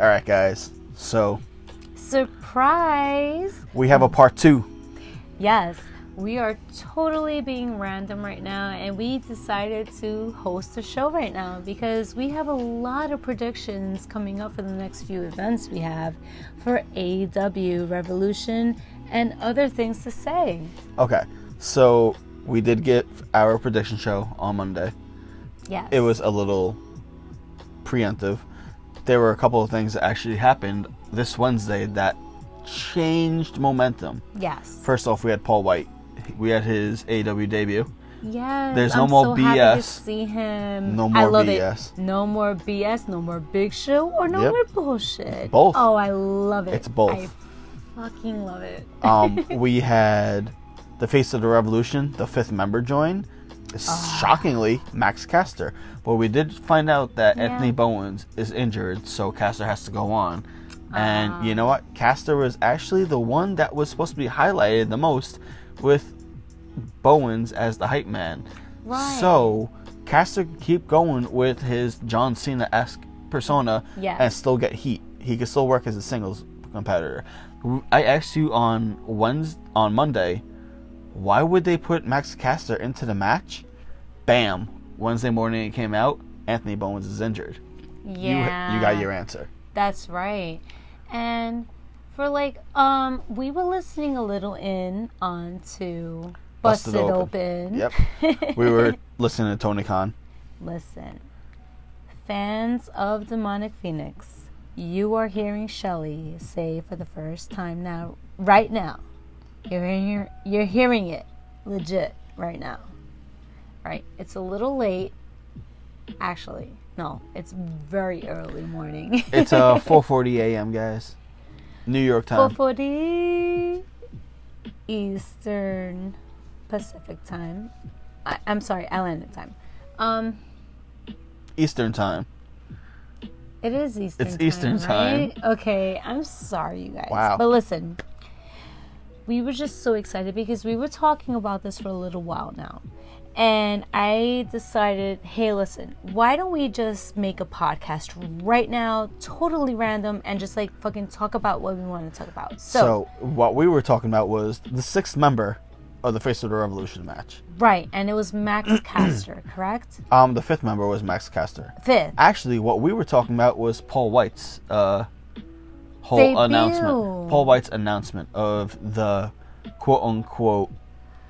All right, guys. So Surprise! we have a part two. Yes, we are totally being random right now, and we decided to host a show right now because we have a lot of predictions coming up for the next few events we have for AEW Revolution and other things to say. Okay. So we did get our prediction show on Monday. Yes. It was a little preemptive. There were a couple of things that actually happened this Wednesday that changed momentum. Yes. First off, we had Paul White. We had his AEW debut. Yes. There's no I'm more so happy to BS. see him. No more I love BS. It. No more BS. No more big show or no Yep. more bullshit. Both. Oh, I love it. It's both. I fucking love it. Um, we had the face of the revolution, the fifth member join. Shockingly, Max Caster. But we did find out that Yeah. Anthony Bowens is injured, so Caster has to go on. And Ah. you know what? Caster was actually the one that was supposed to be highlighted the most with Bowens as the hype man. Right. So Caster could keep going with his John Cena esque persona Yes. and still get heat. He could still work as a singles competitor. I asked you on Wednesday, on Monday, why would they put Max Caster into the match? Bam! Wednesday morning it came out. Anthony Bowens is injured. Yeah. You, you got your answer. That's right. And for like, um, we were listening a little in on to Busted Busted, Open. Open. Yep. We were listening to Tony Khan. Listen, fans of Demonic Phoenix, you are hearing Shelly say for the first time now, right now. You're hearing, you're hearing it legit right now. Right? It's a little late. Actually, no, it's very early morning. It's uh 4:40 a.m. guys. New York time. 4:40 Eastern Pacific time. I, I'm sorry, Atlantic time. Um, Eastern time. It is Eastern It's time. Eastern right? Okay, I'm sorry, you guys. Wow. But listen, we were just so excited because we were talking about this for a little while now. And I decided, hey, listen, why don't we just make a podcast right now, totally random, and just like fucking talk about what we want to talk about? So, So what we were talking about was the sixth member of the Face of the Revolution match. right, and it was Max Caster, correct? Um, the fifth member was Max Caster. Fifth. Actually, what we were talking about was Paul White's uh, whole Debut. announcement. Paul White's announcement of the quote unquote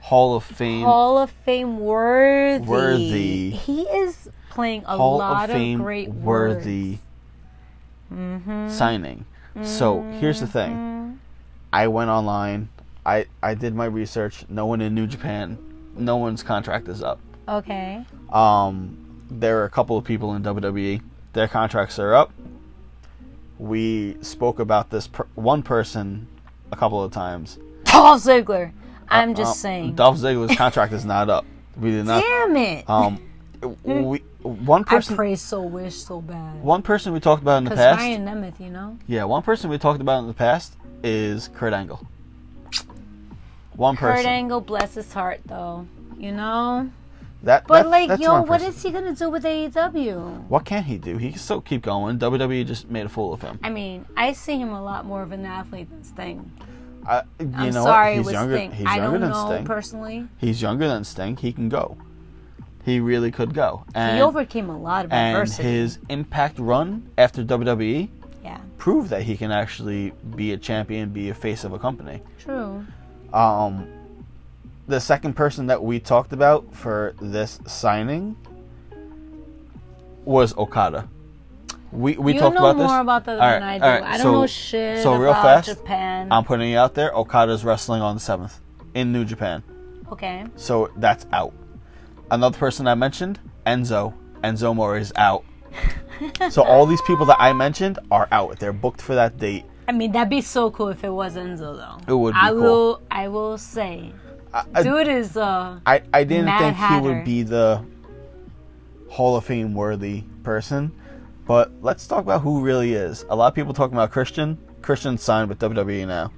Hall of Fame. Hall of Fame worthy. Worthy. He is playing a Hall lot of Fame great worthy words. signing. So here's the Mm-hmm. thing. I went online. I I did my research. No one in New Japan. No one's contract is up. Okay. Um, there are a couple of people in WWE. Their contracts are up. We spoke about this per- one person a couple of times. Dolph Ziggler. I'm just Um, saying. Dolph Ziggler's contract is not up. We did not. Damn it. Um, we one person. I pray so wish so bad. One person we talked about in the past. Ryan Nemeth, you know? Yeah, one person we talked about in the past is Kurt Angle. One Kurt person. Kurt Angle, bless his heart, though. You know? That, But, that's- like, yo, what is he going to do with AEW? What can he do? He can still keep going. WWE just made a fool of him. I mean, I see him a lot more of an athlete than Sting. I, you I'm know sorry what? He's with younger. Sting. He's I younger don't than know Sting. personally. He's younger than Sting. He can go. He really could go. And, he overcame a lot of and adversity. his impact run after WWE yeah, proved that he can actually be a champion, be a face of a company. true. Um, the second person that we talked about for this signing was Okada. We we you talked know about this. more about that All than right, I do. right, I don't so- know shit so real about fast, Japan. I'm putting it out there. Okada's wrestling on the seventh in New Japan, okay. so that's out. Another person I mentioned, Enzo. Enzo Amore is out. so all these people that I mentioned are out. They're booked for that date. I mean, that'd be so cool if it was Enzo, though. It would be I cool. will. I will say, I, dude is uh. I, I didn't Mad think he would be the Hall of Fame worthy person, but let's talk about who really is. A lot of people talking about Christian. Christian signed with WWE now.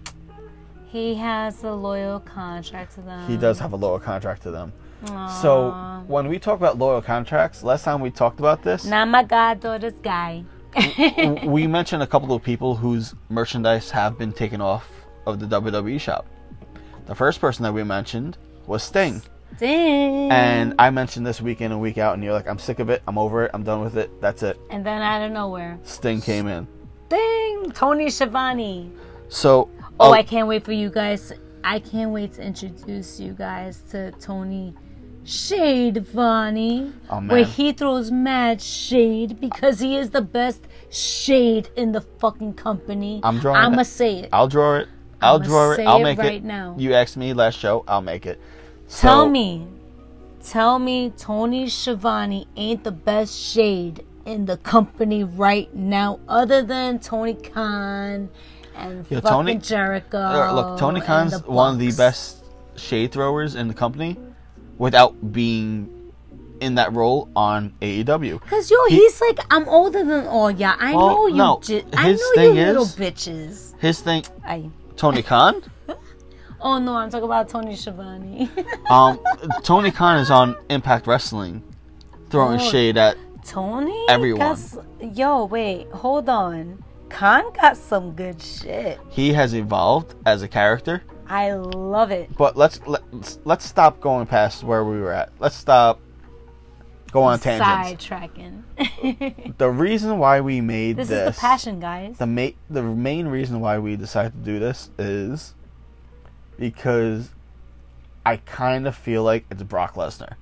He has a loyal contract to them. He does have a loyal contract to them. So when we talk about loyal contracts, last time we talked about this, Not my goddaughter's guy. we mentioned a couple of people whose merchandise have been taken off of the WWE shop. The first person that we mentioned was Sting. Sting. And I mentioned this week in and week out, and you're like, I'm sick of it. I'm over it. I'm done with it. That's it. And then out of nowhere, Sting came in. Sting! Tony Schiavone. So, Oh, oh. I can't wait for you guys. I can't wait to introduce you guys to Tony Shade Vani, Oh, man. where he throws mad shade because he is the best shade in the fucking company. I'm drawing I'ma it. say it. I'll draw it. I'll draw it. I'll it make right it. now. You asked me last show. I'll make it. Tell me, tell me, Tony Schiavone ain't the best shade in the company right now, other than Tony Khan and Yo, Tony- Jericho. Uh, Look, Tony Khan's one of the best shade throwers in the company without being in that role on AEW. Cause yo, He- he's like I'm older than all y'all. I Well, know you. no, I know you little bitches. His thing, I. Tony Khan. Oh no, I'm talking about Tony Schiavone. Um, Tony Khan is on Impact Wrestling, throwing Oh. shade at. Tony. Everyone. s- Yo, wait, hold on. Khan got some good shit. He has evolved as a character, I love it. but let's let's let's stop going past where we were at. Let's stop Go on tangents. Sidetracking. The reason why we made this this, is the passion, guys. the ma- the main reason why we decided to do this is because I kind of feel like it's Brock Lesnar.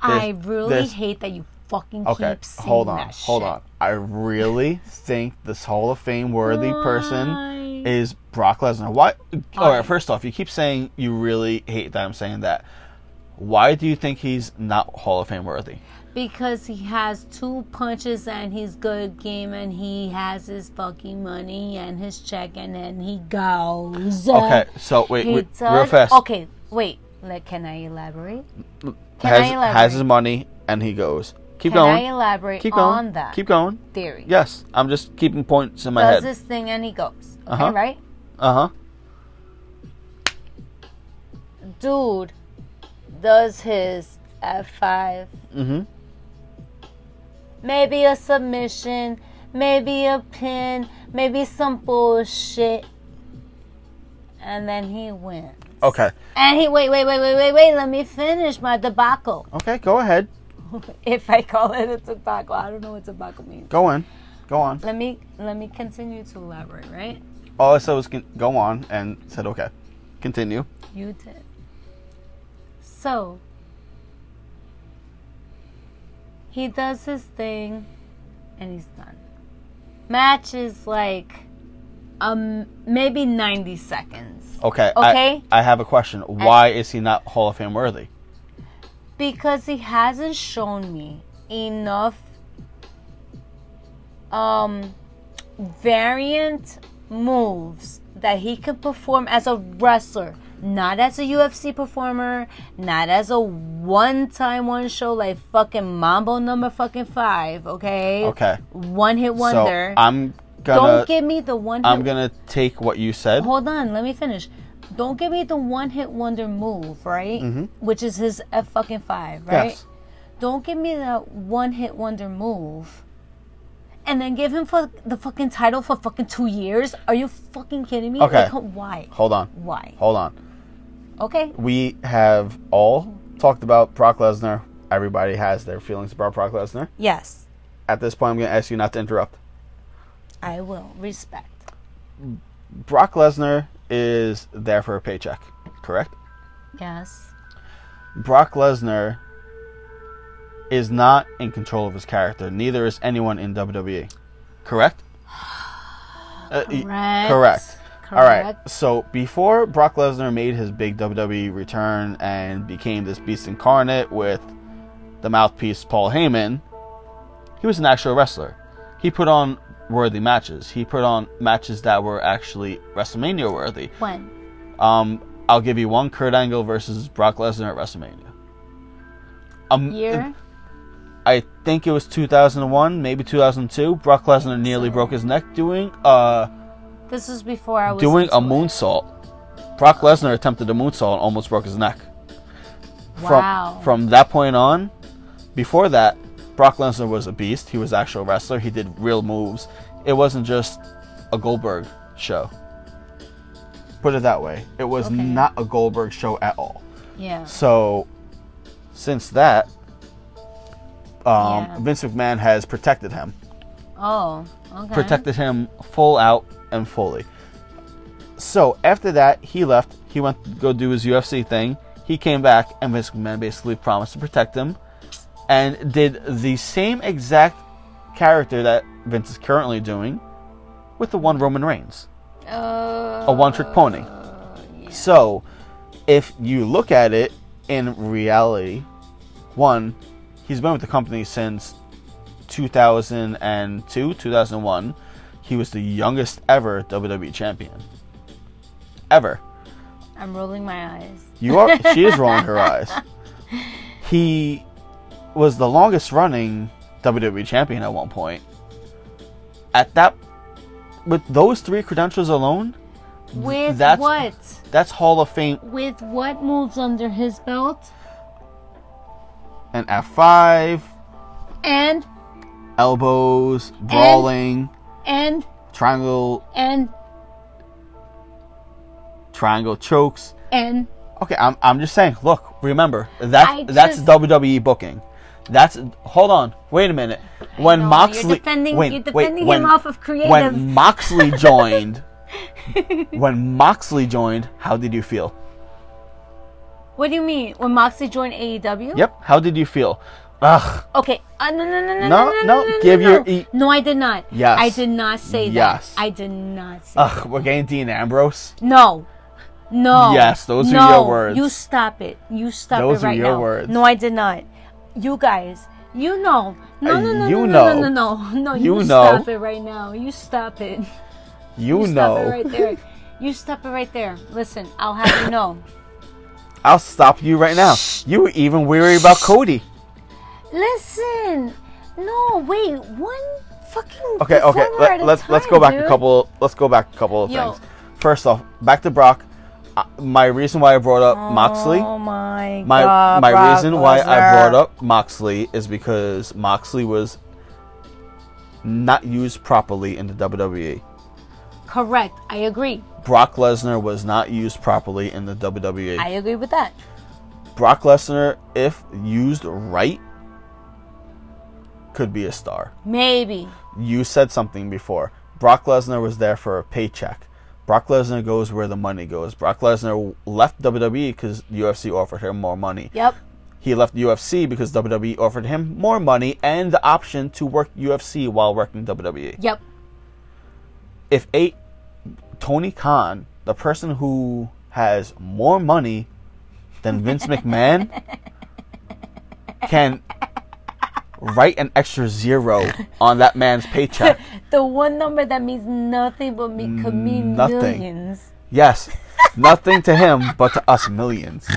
I really there's- hate that you fucking Okay, keep saying hold on, that hold shit. on. I really think this Hall of Fame worthy person is Brock Lesnar. Why? All Why? first off, you keep saying you really hate that I'm saying that. Why do you think he's not Hall of Fame worthy? Because he has two punches and he's good game and he has his fucking money and his check and then he goes. Okay, so wait, wait does. real fast. Okay, wait. Like, can I elaborate? Can has, I elaborate? has his money and he goes. Keep Can going. I elaborate Keep going. on that Keep going. theory? Yes, I'm just keeping points in my Does head. this thing and he goes. Okay, Uh-huh. right? Uh huh. Dude does his F5 Mm-hmm. Maybe a submission, maybe a pin, maybe some bullshit, and then he wins. Okay. And he wait, wait, wait, wait, wait, wait. Let me finish my debacle. Okay. Go ahead. If I call it a debacle, I don't know what debacle means. Go on. Go on. Let me let me continue to elaborate. Right? All I said was go on and said okay. Continue. You did. So he does his thing, and he's done. Match is like um maybe ninety seconds. Okay. Okay. I, have a question. Why is he not Hall of Fame worthy? because he hasn't shown me enough um variant moves that he can perform as a wrestler not as a UFC performer not as a one time one show like fucking Mambo number fucking 5 okay Okay. one hit wonder So I'm gonna don't give me the one hit I'm gonna take what you said. hold on, let me finish. Don't give me the one hit wonder move, right? Hmm. Which is his F fucking five, right? Yes. Don't give me that one hit wonder move. And then give him for the fucking title for fucking two years? Are you fucking kidding me? Okay. Like, why? Hold on. Why? Hold on. Okay. We have all talked about Brock Lesnar. Everybody has their feelings about Brock Lesnar. Yes, At this point, I'm gonna ask you not to interrupt. I will respect. Brock Lesnar is there for a paycheck, correct? Yes. Brock Lesnar is not in control of his character. Neither is anyone in WWE. Correct? Uh, Correct. All right. So before Brock Lesnar made his big WWE return and became this beast incarnate with the mouthpiece Paul Heyman, he was an actual wrestler. He put on worthy matches. He put on matches that were actually WrestleMania worthy. When? Um, I'll give you one: Kurt Angle versus Brock Lesnar at WrestleMania. Um, Year? I think it was 2001, maybe 2002. Brock Lesnar nearly broke his neck doing uh This was before I was doing a moonsault. Brock Lesnar attempted a moonsault and almost broke his neck. Wow. From from that point on, before that, Brock Lesnar was a beast. He was an actual wrestler. He did real moves. It wasn't just a Goldberg show. Put it that way. It was Okay. not a Goldberg show at all. Yeah. So, since that, um, Yeah. Vince McMahon has protected him, Oh, okay. protected him full out and fully. So after that, he left. He went to go do his UFC thing. He came back, and Vince McMahon basically promised to protect him, and did the same exact character that Vince is currently doing with the one Roman Reigns, Uh, a one-trick pony. So, if you look at it in reality, one, he's been with the company since 2002, 2001. He was the youngest ever WWE champion. Ever. I'm rolling my eyes. You are. she is rolling her eyes. He was the longest running WWE champion at one point. At that, with those three credentials alone, With That's- what? that's Hall of Fame With what moves under his belt? and F5, And elbows, brawling, and triangle, and triangle chokes. and Okay, I'm, I'm just saying. Look, remember that's I that's just- WWE booking. That's hold on. Wait a minute. When know, you're Moxley defending- wait, you're wait, when, him off of creative. When Moxley joined, when Moxley joined, how did you feel? what do you mean? When Moxley joined AEW? Yep. How did you feel? Ugh. Okay. Uh, no, no, no, no, No, no, no, no, no, give no, your no. e- No, I did not. Yes. I did not say that. Yes. that. I did not say. Ugh. We're getting Dean Ambrose. No. No. Yes, those are your words. You stop it. You stop Those it are right your now. words. No, I did not. You guys, you know. No, Uh, no, no, you no, no, know. no, no, no, no. You, You know. stop it right now. You stop it. You, You know. stop it right there. You stop it right there. Listen, I'll have you know. I'll stop you right now. You were even weary about Cody. Listen. No, wait. One fucking. Okay, okay. Let, at let's let's go back dude. a couple. Let's go back a couple of Yo. things. First off, back to Brock. Uh, my reason why I brought up Moxley. Oh my My god. my Brock reason why I brought up Moxley is because Moxley was not used properly in the WWE. Correct. I agree. Brock Lesnar was not used properly in the WWE. I agree with that. Brock Lesnar, if used right, could be a star. Maybe. You said something before. Brock Lesnar was there for a paycheck. Brock Lesnar goes where the money goes. Brock Lesnar left WWE because UFC offered him more money. Yep. He left UFC because WWE offered him more money and the option to work UFC while working WWE. Yep. If a Tony Khan, the person who has more money than Vince McMahon, can write an extra zero on that man's paycheck. The one number that means nothing but me could mean Nothing. millions. Yes, nothing to him, but to us millions.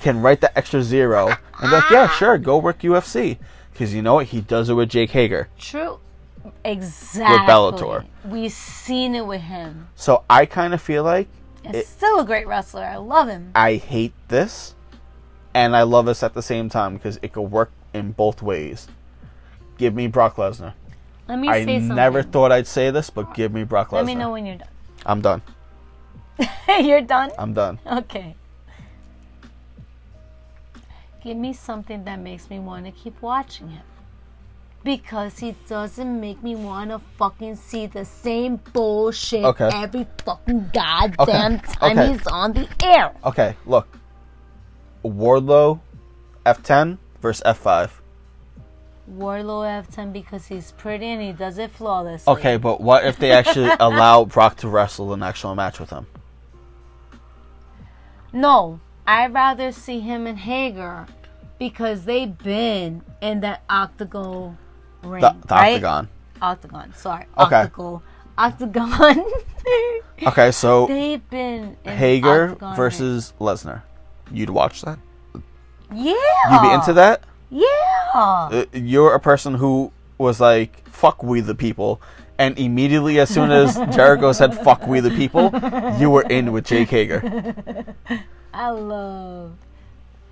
Can write the extra zero and be like, yeah, sure, go work UFC. Because you know what? He does it with Jake Hager. True. Exactly. With Bellator. We've seen it with him. So I kind of feel like And It- still a great wrestler. I love him. I hate this and I love this at the same time because it could work in both ways. Give me Brock Lesnar. Let me I say something. I never thought I'd say this, but give me Brock Lesnar. Let me know when you're done. I'm done. you're done? I'm done. Okay. Give me something that makes me want to keep watching him. Because he doesn't make me want to fucking see the same bullshit Okay. every fucking goddamn time Okay. he's on the air. Okay, look. Wardlow, F10 versus F5. Wardlow F10 because he's pretty and he does it flawlessly. Okay, but what if they actually allow Brock to wrestle an actual match with him? No, I'd rather see him and Hager because they've been in that octagon ring. The, the right? Octagon. Octagon, sorry. Okay. Octagon. Octagon. Okay, so they've been in Hager versus Lesnar. You'd watch that? Yeah. You'd be into that? Yeah. Uh, You're a person who was like, fuck we the people. And immediately, as soon as Jericho said, fuck we the people, you were in with Jake Hager. I love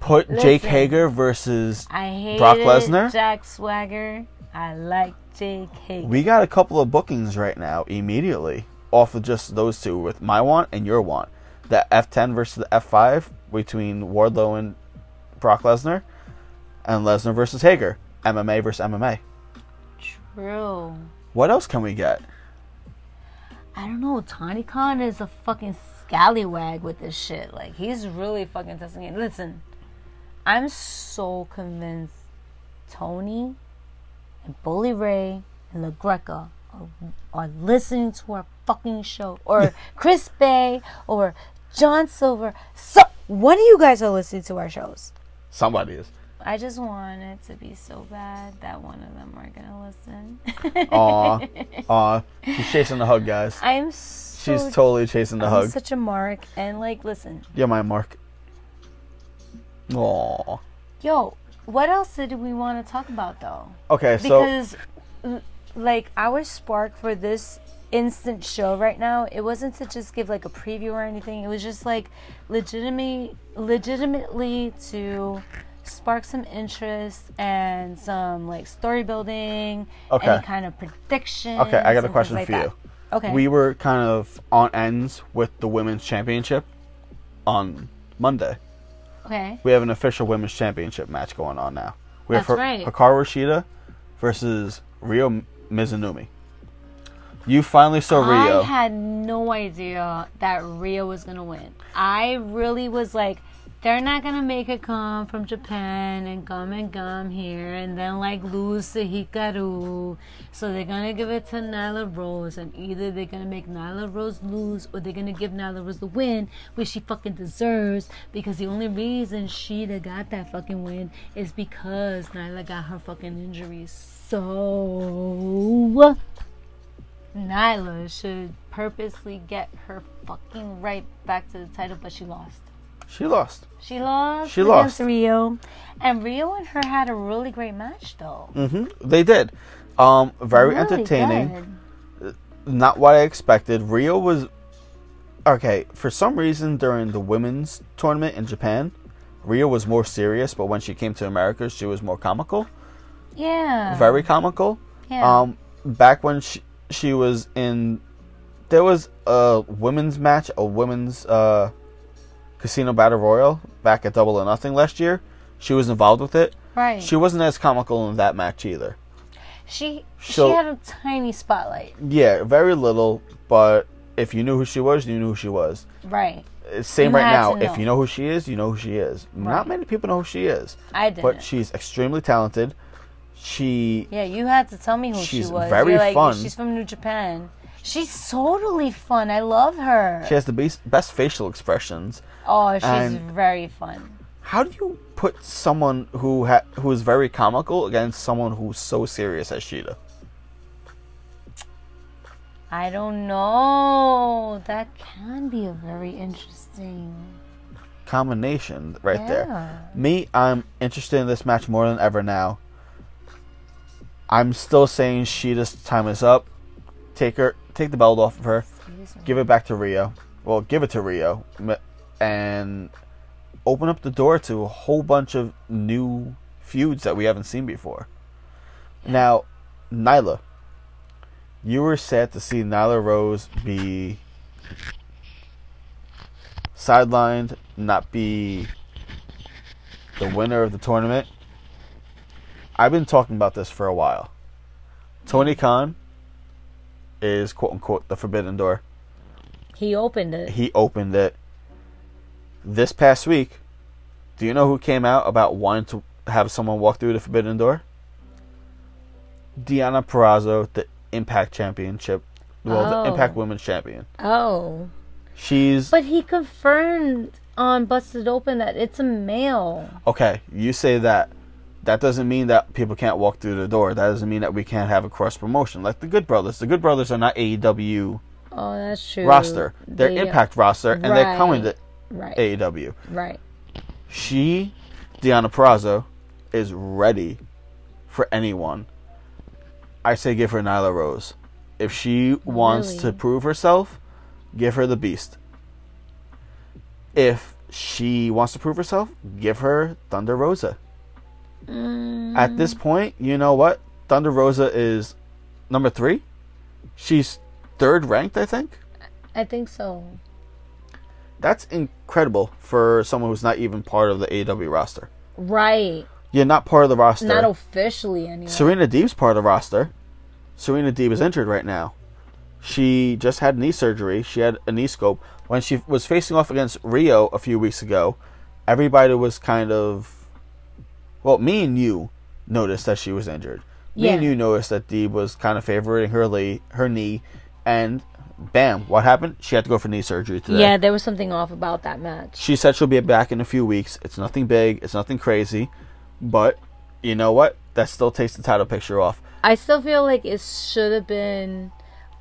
Put Jake Hager versus. I hate Brock Lesnar? Jack Swagger. I like Jake Hager. We got a couple of bookings right now immediately off of just those two with my want and your want. The F10 versus the F5 between Wardlow and Brock Lesnar, and Lesnar versus Hager. MMA versus MMA. True. What else can we get? I don't know. Tony Khan is a fucking scallywag with this shit. Like he's really fucking testing it. Listen, I'm so convinced Tony and Bully Ray and La Greca are, are listening to our fucking show, or Chris Bay, or John Silver. So one of you guys are listening to our shows. Somebody is. I just want it to be so bad that one of them are gonna listen. Aw, aw, she's chasing the hug, guys. I'm so She's totally chasing the I'm hug. such a mark, and like, listen, Yeah, my mark. Aw. yo, what else did we want to talk about though? Okay, so Because, like, our spark for this instant show right now, it wasn't to just give like a preview or anything. It was just like legitimately, legitimately to spark some interest and some like story building, Okay. any kind of prediction. Okay, I got a question like for that. you. Okay. we were kind of on ends with the women's championship on Monday. okay. We have an official women's championship match going on now. We have That's right. Hikaru Shida versus Rio Mizunami. You finally saw Rio. I had no idea that Rio was gonna win. I really was like, they're not gonna make it come from Japan and come and come here and then like lose to Hikaru. So they're gonna give it to Nyla Rose and either they're gonna make Nyla Rose lose or they're gonna give Nyla Rose the win, which she fucking deserves because the only reason she got that fucking win is because Nyla got her fucking injuries. So Nyla should purposely get her fucking right back to the title, but she lost. she lost. She lost. She lost. Rio, and Rio and her had a really great match, though. hmm They did. Um, very Really entertaining. good. Not what I expected. Rio was okay. For some reason, during the women's tournament in Japan, Rio was more serious, but when she came to America, she was more comical. Yeah. Very comical. Yeah. Um, back when she she was in, there was a women's match, a women's uh, casino battle royal back at Double or Nothing last year. She was involved with it. right. She wasn't as comical in that match either. she she had a tiny spotlight. Yeah, very little, but if you knew who she was, you knew who she was. Right. Same You right now. If you know who she is, you know who she is. Right. Not many people know who she is, I did. but she's extremely talented. She yeah, you had to tell me who she was. very You're like, fun. She's from New Japan. She's totally fun. I love her. she has the best, best facial expressions. oh, she's and- very fun. How do you put someone who ha- who is very comical against someone who's so serious as Shida? I don't know. That can be a very interesting. Combination right there. Me, I'm interested in this match more than ever now. I'm still saying she. Shida's time is up. Take her, take the belt off of her. Give it back to Rio. Well, give it to Rio, and open up the door to a whole bunch of new feuds that we haven't seen before. Now, Nyla, you were sad to see Nyla Rose be sidelined, not be the winner of the tournament. I've been talking about this for a while. Tony Khan is quote unquote the forbidden door He opened it. he opened it this past week. Do you know who came out about wanting to have someone walk through the forbidden door? Deonna Purrazzo, the Impact Championship, well, Oh. the Impact Women's Champion. Oh. She's But he confirmed on Busted Open that it's a male. okay. You say that. That doesn't mean that people can't walk through the door. That doesn't mean that we can't have a cross promotion like the Good Brothers. The Good Brothers are not AEW Oh, that's true. roster. They're They- Impact roster, and they're coming to Right. AEW. Right. she, Deonna Purrazzo, is ready for anyone. I say give her Nyla Rose. If she wants Really? to prove herself, give her the beast. If she wants to prove herself. Give her Thunder Rosa. Mm, At this point, you know what? Thunder Rosa is number three. She's third ranked, I think. I think so. That's incredible for someone who's not even part of the AEW roster. Right. You're not part of the roster. Not officially anyway. Serena Deeb's part of the roster. Serena Deeb is injured right now. She just had knee surgery. She had a knee scope. When she was facing off against Rio a few weeks ago, everybody was kind of. Well, me and you noticed that she was injured. Me and you noticed that Deeb was kind of favoring her, le- her knee. And bam, what happened? She had to go for knee surgery today. Yeah, there was something off about that match. She said she'll be back in a few weeks. It's nothing big, it's nothing crazy. But you know what? That still takes the title picture off. I still feel like it should have been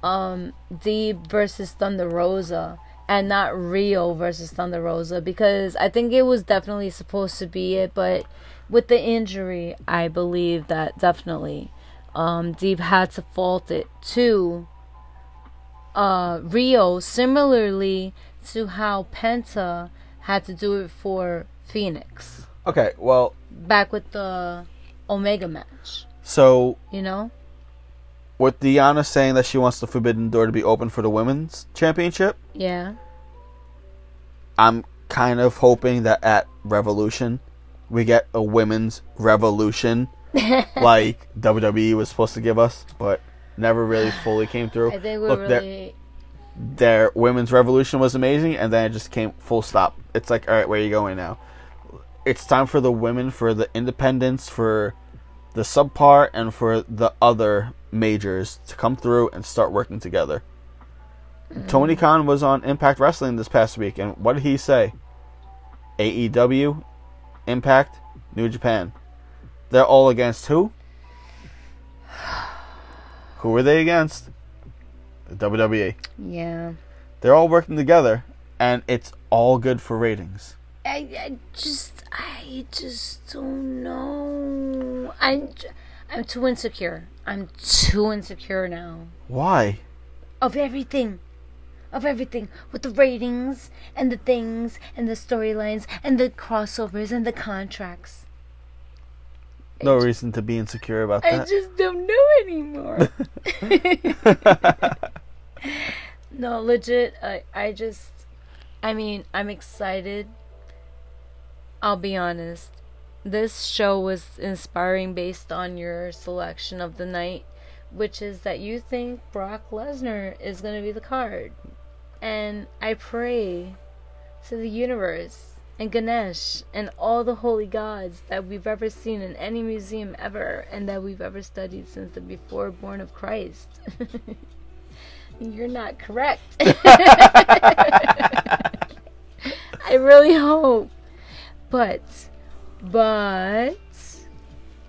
um Deeb versus Thunder Rosa and not Rio versus Thunder Rosa because I think it was definitely supposed to be it, but with the injury, I believe that definitely um Deeb had to fault it to uh Rio similarly to how Penta had to do it for Fenix Okay, well, back with the Omega match, so you know? with Deonna saying that she wants the Forbidden Door to be open for the women's championship, Yeah. I'm kind of hoping that at Revolution we get a women's revolution like WWE was supposed to give us, but never really fully came through. I think we're Look, their- really their women's revolution was amazing, and then it just came full stop. It's like, all right, where are you going now? It's time for the women, for the independents, for the subpar, and for the other majors to come through and start working together. Mm. Tony Khan was on Impact Wrestling this past week, and what did he say? AEW, Impact, New Japan. They're all against who? Who are they against? The WWE. yeah. They're all working together, and it's all good for ratings. I, I just I just don't know. I'm j- I'm too insecure. I'm too insecure now Why? of everything. Of everything with the ratings and the things and the storylines and the crossovers and the contracts. No reason to be insecure about I that. I just don't know anymore. no, legit. I I just. I mean, I'm excited. I'll be honest. This show was inspiring based on your selection of the night, which is that you think Brock Lesnar is going to be the card. And I pray to the universe and Ganesh and all the holy gods that we've ever seen in any museum ever and that we've ever studied since the before born of Christ. You're not correct. I really hope. But, but,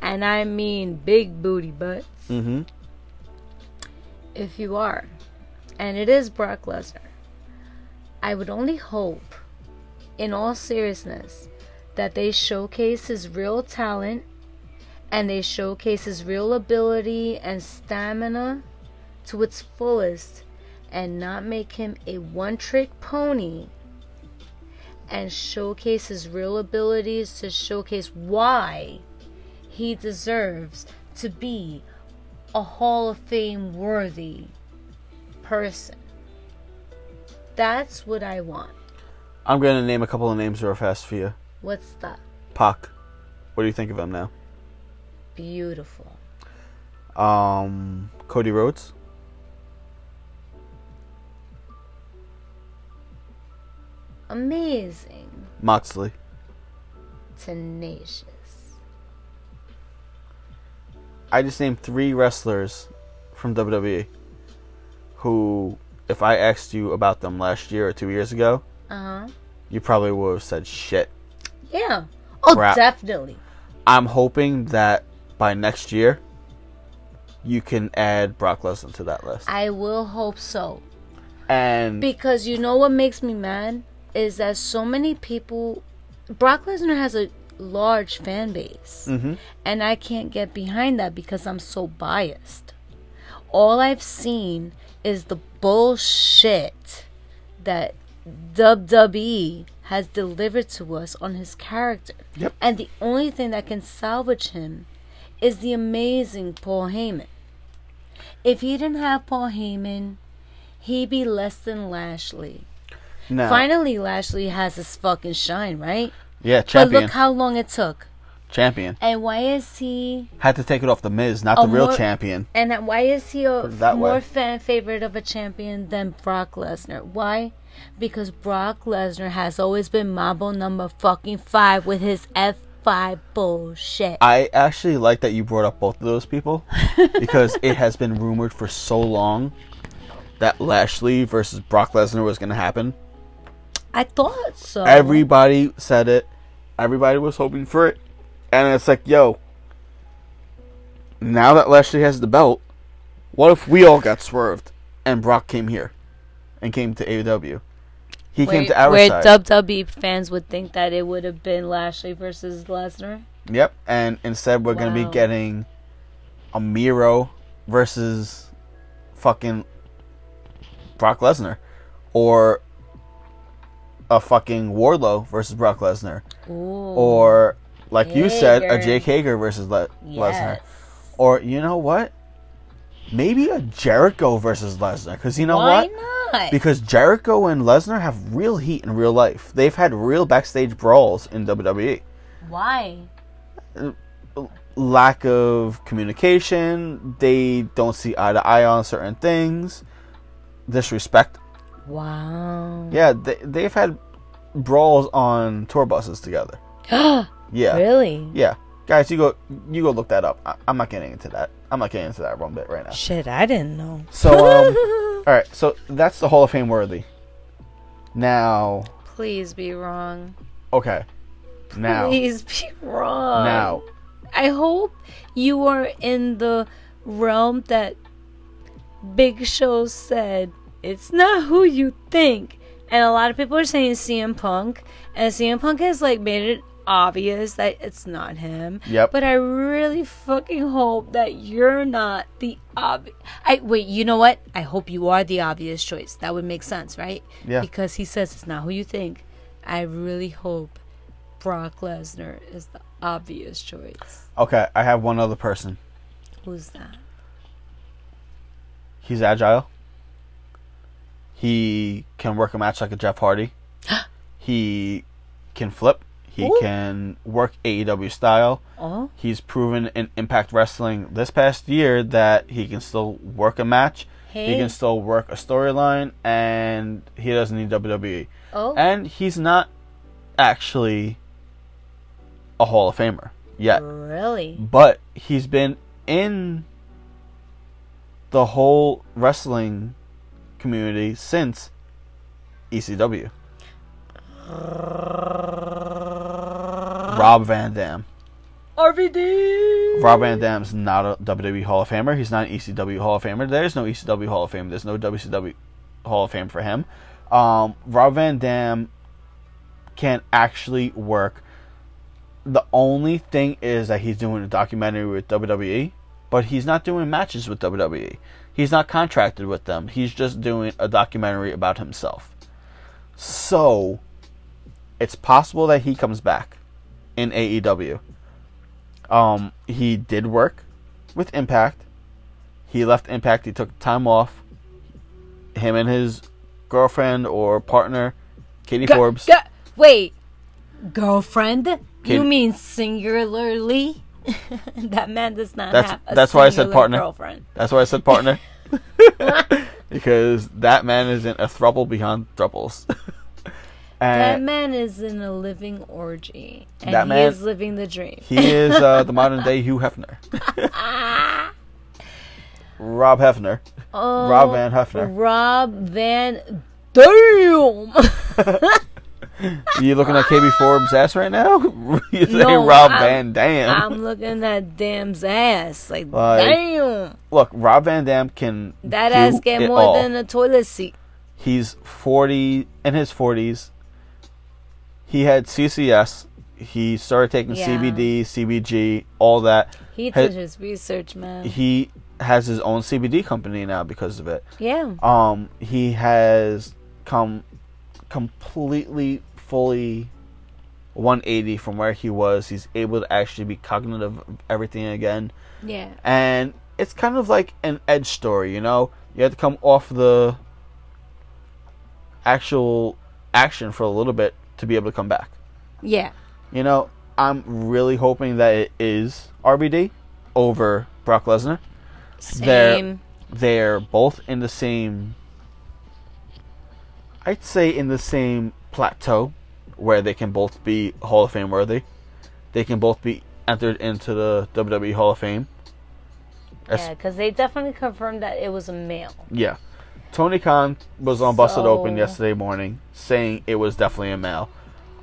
and I mean big booty butts, mm-hmm. if you are, and it is Brock Lesnar, I would only hope, in all seriousness, that they showcase his real talent and they showcase his real ability and stamina to its fullest and not make him a one trick pony and showcase his real abilities to showcase why he deserves to be a Hall of Fame worthy person. That's what I want. I'm gonna name a couple of names real fast for you. What's that? Pac. What do you think of him now? Beautiful. Um, Cody Rhodes. Amazing. Moxley. Tenacious. I just named three wrestlers from WWE who, if I asked you about them last year or two years ago, Uh huh. you probably would have said shit. Yeah. Oh, Crap. definitely. I'm hoping that by next year, you can add Brock Lesnar to that list. I will hope so. And Because you know what makes me mad is that so many people. Brock Lesnar has a large fan base. Mhm. And I can't get behind that because I'm so biased. All I've seen is the bullshit that WWE has delivered to us on his character. Yep. And the only thing that can salvage him is the amazing Paul Heyman. If he didn't have Paul Heyman, he'd be less than Lashley. Now, Finally, Lashley has his fucking shine, right? yeah, But look how long it took. Champion And why is he had to take it off the Miz, not the real more- champion. and why is he a that more way. fan favorite of a champion than Brock Lesnar? Why? Because Brock Lesnar has always been Mambo number fucking five with his F five bullshit. I actually like that you brought up both of those people because it has been rumored for so long that Lashley versus Brock Lesnar was going to happen. I thought so. Everybody said it. Everybody was hoping for it. And it's like, yo, now that Lashley has the belt, what if we all got swerved and Brock came here and came to AEW? He came where, to our where side. WWE fans would think that it would have been Lashley versus Lesnar. Yep, and instead we're gonna be getting a Miro versus fucking Brock Lesnar, or a fucking Wardlow versus Brock Lesnar, Ooh. or like you said, a Hager. Jake Hager versus Le- Lesnar, or you know what? Maybe a Jericho versus Lesnar, because you know what? Why what? not? Because Jericho and Lesnar have real heat in real life. They've had real backstage brawls in WWE. Why? lack of communication. They don't see eye to eye on certain things. Disrespect. Wow. Yeah, they, they've had brawls on tour buses together. Yeah, Really? yeah. Guys, you go, you go look that up. I, I'm not getting into that. I'm not getting into that one bit right now. Shit, I didn't know. So, um, all right. So that's the Hall of Fame worthy. Now, Please be wrong. okay. Now, Please be wrong. now, I hope you are in the realm that Big Show said it's not who you think. And a lot of people are saying CM Punk, and CM Punk has like made it obvious that it's not him. Yep. But I really fucking hope that you're not the obvious. I wait. You know what? I hope you are the obvious choice. That would make sense, right? Yeah. Because he says it's not who you think. I really hope Brock Lesnar is the obvious choice. okay. I have one other person. Who's that? He's agile. He can work a match like a Jeff Hardy. he can flip. He Ooh. can work AEW style. Oh, He's proven in Impact Wrestling this past year that he can still work a match. He can still work a storyline, and he doesn't need WWE. oh, And he's not actually a Hall of Famer yet really? but he's been in the whole wrestling community since ECW. Rob Van Dam. RVD. Rob Van Dam's not a WWE Hall of Famer. He's not an ECW Hall of Famer. There's no ECW Hall of Fame. There's no WCW Hall of Fame for him. Um, Rob Van Dam can actually work. The only thing is that he's doing a documentary with WWE, but he's not doing matches with WWE. He's not contracted with them. He's just doing a documentary about himself. So, it's possible that he comes back in AEW. Um, he did work with Impact. He left Impact. He took time off. Him and his girlfriend or partner, Katie Forbes. wait, girlfriend? You mean singularly? that man does not That's- have a that's why I said partner. girlfriend. That's why I said partner. because that man is in a throuple beyond thruples. That man is in a living orgy, and That he man- is living the dream. he is uh, the modern day Hugh Hefner. Rob Hefner. Oh, Rob Van Hefner. Rob Van. Damn. You looking at KB Forbes' ass right now? you say No, Rob I'm- Van Dam. I'm looking at damn's ass. Like, Like, damn. Look, Rob Van Dam can That ass get more all. than a toilet seat. He's 40 in his 40s. He had CCS. He started taking Yeah. CBD, CBG, all that. He did his research, man. He has his own CBD company now because of it. yeah. Um, he has come completely fully 180 from where he was. He's able to actually be cognitive of everything again. Yeah. And it's kind of like an edge story, you know? You have to come off the actual action for a little bit to be able to come back. Yeah. You know, I'm really hoping that it is RVD over Brock Lesnar. They're- Same. They're both in the same I'd say in the same plateau where they can both be Hall of Fame worthy. They can both be entered into the WWE Hall of Fame. Yeah, because they definitely confirmed that it was a male. Yeah. Tony Khan was on Busted Open yesterday morning saying it was definitely a male.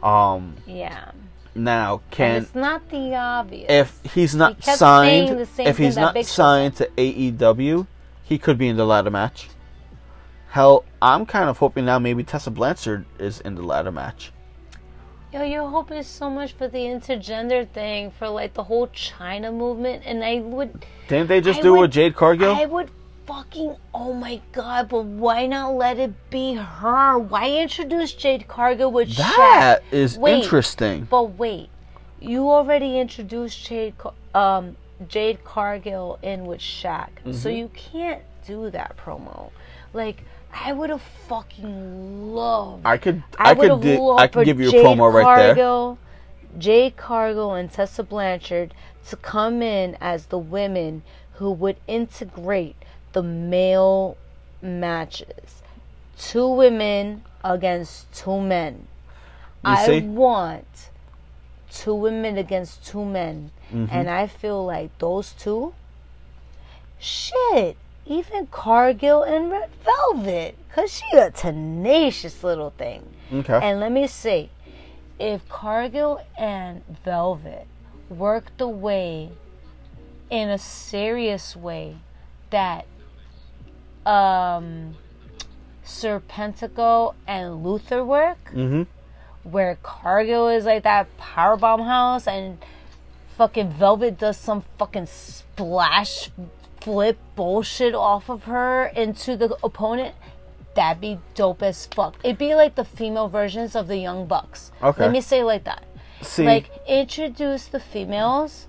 Um Yeah. now And can it's not the obvious. if he's not He signed the same if he's not signed to AEW, he could be in the ladder match. Hell, I'm kind of hoping now maybe Tessa Blanchard is in the ladder match. Yo, your hope is so much for the intergender thing, for like the whole Chyna movement, and I would, Didn't they just I do it would- with Jade Cargill? I would fucking, oh my god, but why not let it be her? Why introduce Jade Cargill with that Shaq? is Wait, interesting. But wait, you already introduced Jade, um, Jade Cargill in with Shaq, so Mm-hmm. you can't do that promo. Like, I would have fucking loved. I could I, I, would could have loved I could give you a Jade promo right there. Cargill, Jade Cargill and Tessa Blanchard to come in as the women who would integrate the male matches. Two women against two men. You I see? want two women against two men. Mm-hmm. And I feel like those two, shit, even Cargill and Red Velvet, because she a tenacious little thing. Okay. And let me see, if Cargill and Velvet work the way, in a serious way, that um, Serpentico and Luther work, mm-hmm. where Cargill is like that powerbomb house and fucking Velvet does some fucking splash flip bullshit off of her into the opponent, that'd be dope as fuck. It'd be like the female versions of the Young Bucks. Okay. Let me say it like that. See, Like introduce the females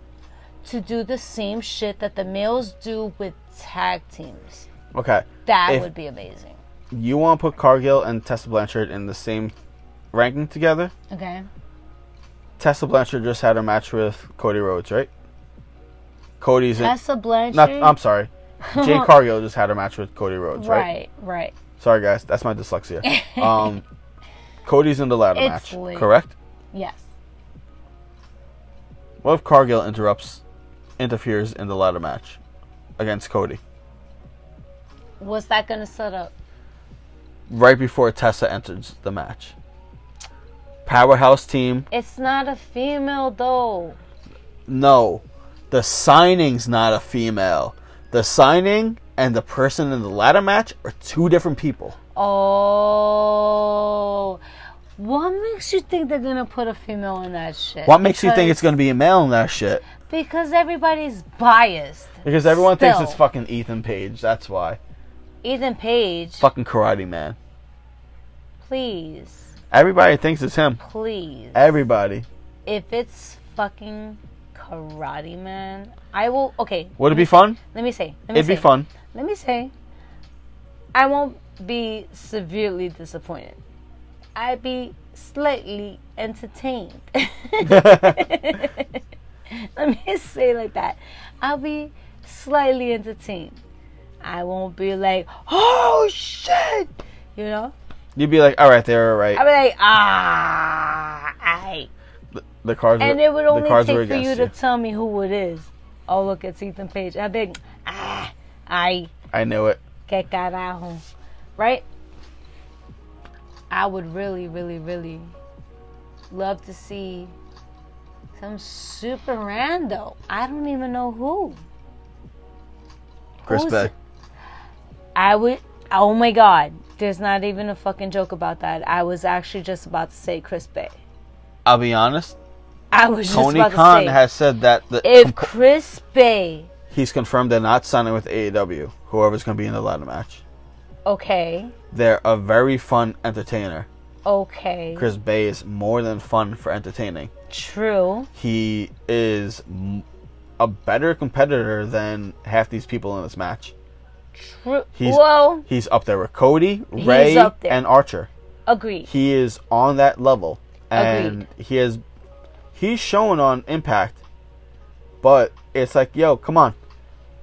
to do the same shit that the males do with tag teams. Okay. That If- would be amazing. You want to put Cargill and Tessa Blanchard in the same ranking together? Okay. Tessa Blanchard just had a match with Cody Rhodes, right? Cody's in. Tessa Blanchard. Not, I'm sorry. Jay Cargill just had a match with Cody Rhodes, right? right, right. Sorry, guys. That's my dyslexia. Um, Cody's in the ladder It's match, late. correct? Yes. What if Cargill interrupts, interferes in the ladder match against Cody What's that gonna set up? right before Tessa enters the match? Powerhouse team. It's not a female though. No, the signing's not a female. The signing and the person in the ladder match are two different people. Oh, what makes you think they're gonna put a female in that shit? What makes you think it's going to be a male in that shit? Because everybody's biased. Because everyone thinks it's fucking Ethan Page. That's why. Ethan Page, Fucking Karate Man. please, Everybody thinks it's him. please. Everybody. if it's fucking Karate Man, I will. Okay. Would it be fun? Let me say. Let me It'd be fun. Let me say. I won't be severely disappointed. I'd be slightly entertained. Let me say it like that. I'll be slightly entertained. I won't be like, oh shit, you know. You'd be like, all right, they're all right. I'll be like, ah, I. The, the cards. And were, it would only take for you against to tell me who it is. Oh, look, it's Ethan Page. I'd be like, ah, ay, I knew it. que carajo. Right? I would really, really, really love to see some super rando. I don't even know who. Chris Bey. I would. Oh my God! There's not even a fucking joke about that. I was actually just about to say Chris Bey. I'll be honest. I was just Tony about Khan to say has said that the, if Chris Bey, he's confirmed they're not signing with AEW. Whoever's going to be in the ladder match. okay, They're a very fun entertainer. Okay. Chris Bey is more than fun for entertaining. True. He is a better competitor than half these people in this match. True. He's- well, He's up there with Cody, Ray, and Archer. agreed. He is on that level, and Agreed. he is he's showing on Impact. But it's like, yo, come on,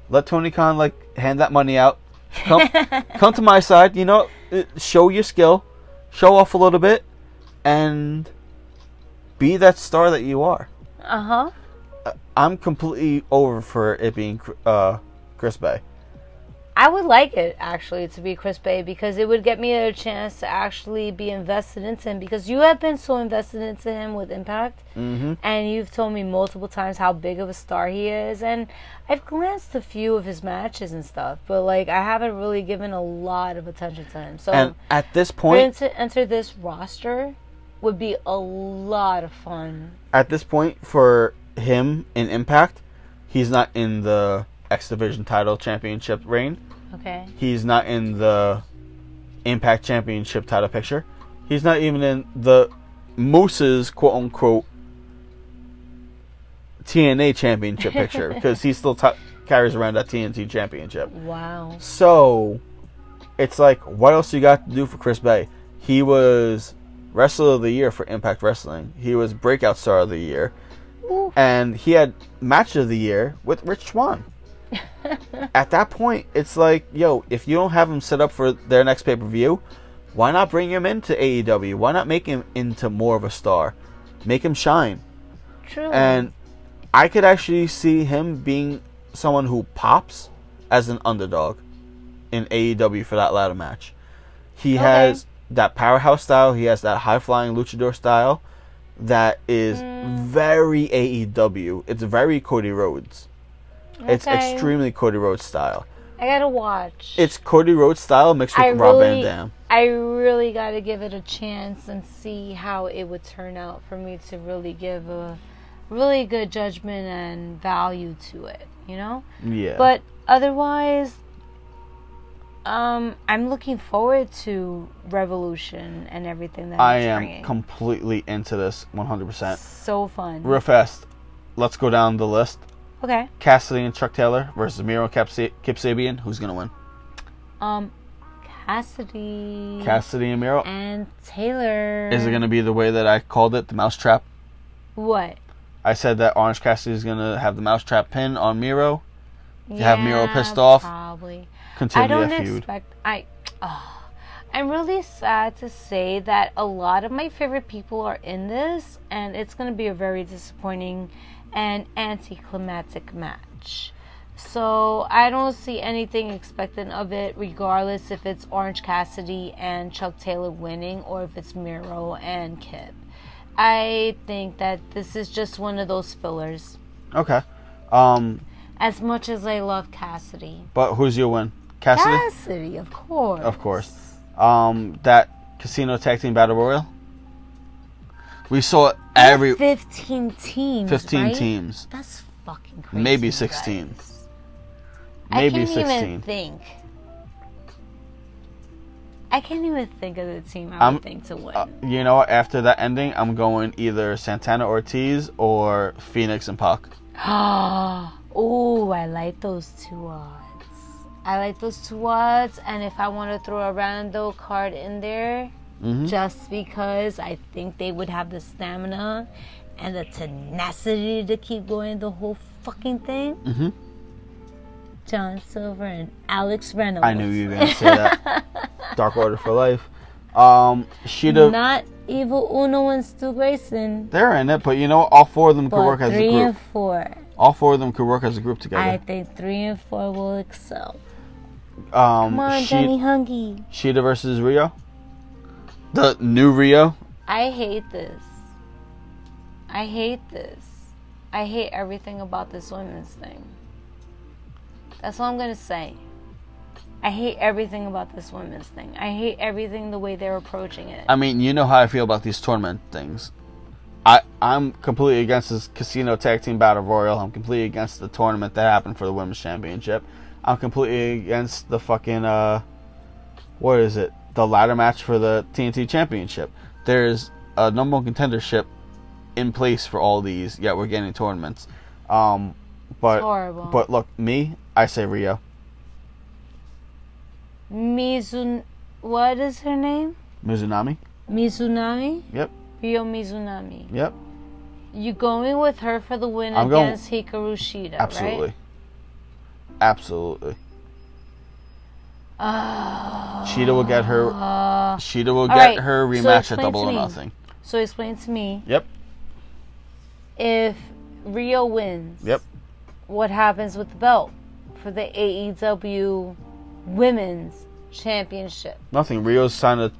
let Tony Khan like hand that money out. Come, come to my side. You know, uh, show your skill, show off a little bit, and be that star that you are. Uh huh. I'm completely over for it being uh, Chris Bey. I would like it actually to be Chris Bey because it would get me a chance to actually be invested into him because you have been so invested into him with Impact Mm-hmm. and you've told me multiple times how big of a star he is and I've glanced a few of his matches and stuff but like I haven't really given a lot of attention to him so And at this point, to enter this roster would be a lot of fun. at this point for him in Impact, he's not in the X Division title championship reign. Okay. He's not in the Impact Championship title picture. He's not even in the Moose's quote unquote TNA Championship picture because he still t- carries around that TNT Championship. Wow. So it's like, what else you got to do for Chris Bey? He was Wrestler of the Year for Impact Wrestling. He was Breakout Star of the Year, Ooh. and he had Match of the Year with Rich Swann. At that point, it's like, yo, if you don't have him set up for their next pay per view, why not bring him into AEW? Why not make him into more of a star? Make him shine. True. And I could actually see him being someone who pops as an underdog in AEW for that ladder match. He Okay. has that powerhouse style, he has that high flying luchador style that is Mm. very AEW. It's very Cody Rhodes. It's extremely Cody Rhodes style. I gotta watch. It's Cody Rhodes style mixed with I Rob Van Dam. I really got to give it a chance and see how it would turn out for me to really give a really good judgment and value to it, you know? Yeah. But otherwise, um, I'm looking forward to Revolution and everything that I am bringing. completely into this 100%. so fun. Real fast, let's go down the list. Okay. Cassidy and Chuck Taylor versus Miro Kip Sabian. Who's gonna win? Um, Cassidy Cassidy and Miro. and Taylor. Is it gonna be the way that I called it, the mousetrap? what? I said that Orange Cassidy is gonna have the mousetrap pin on Miro, To have Miro pissed off? Probably. Continue I don't that feud. expect. I. Oh, I'm really sad to say that a lot of my favorite people are in this, and it's going to be a very disappointing and anticlimactic match. So I don't see anything expectant of it, regardless if it's Orange Cassidy and Chuck Taylor winning or if it's Miro and Kip. I think that this is just one of those fillers. Okay. Um, As much as I love Cassidy. but who's your win? Cassidy, Cassidy, of course. of course. Um, that Casino Tag Team Battle Royal. We saw every 15 teams. 15 right? teams, That's fucking crazy. maybe 16. guys. maybe I can't 16. even think. I can't even think of the team I I'm- would think to win. Uh, you know? After that ending, I'm going either Santana Ortiz or Fenix and Pac. oh, I like those two odds. I like those two odds, and if I want to throw a random card in there, Mhm. just because I think they would have the stamina and the tenacity to keep going the whole fucking thing. Mhm. John Silver and Alex Reynolds. I knew you were gonna say that. Dark Order for life. Um, she'd have Not Evil Uno and Stu Grayson, they're in it, but you know what? All four of them could work as a group. three and four. All four of them could work as a group together. I think three and four will excel. um, Come on, She- Johnny Hungy. Shida versus Rio. The new Rio. I hate this. I hate this. I hate everything about this women's thing. That's all I'm gonna say. I hate everything about this women's thing. I hate everything the way they're approaching it. I mean, you know how I feel about these tournament things. I I'm completely against this casino tag team battle royal. I'm completely against the tournament that happened for the women's championship. I'm completely against the fucking uh, what is it? The ladder match for the TNT championship. there's a number one contendership in place for all these. Yet we're getting tournaments. Um, but but look, me, I say Rio. Mizun. What is her name? Mizunami. Mizunami? Yep. Ryo Mizunami. Yep. You going with her for the win I'm going- against Hikaru Shida, Absolutely. right? Absolutely. Ah. Shida will get her. Uh, Shida will get right, her so rematch at Double or. Nothing. so explain to me Yep. if Rio wins. Yep. What happens with the belt for the AEW Women's Championship? Nothing. Rio's signed a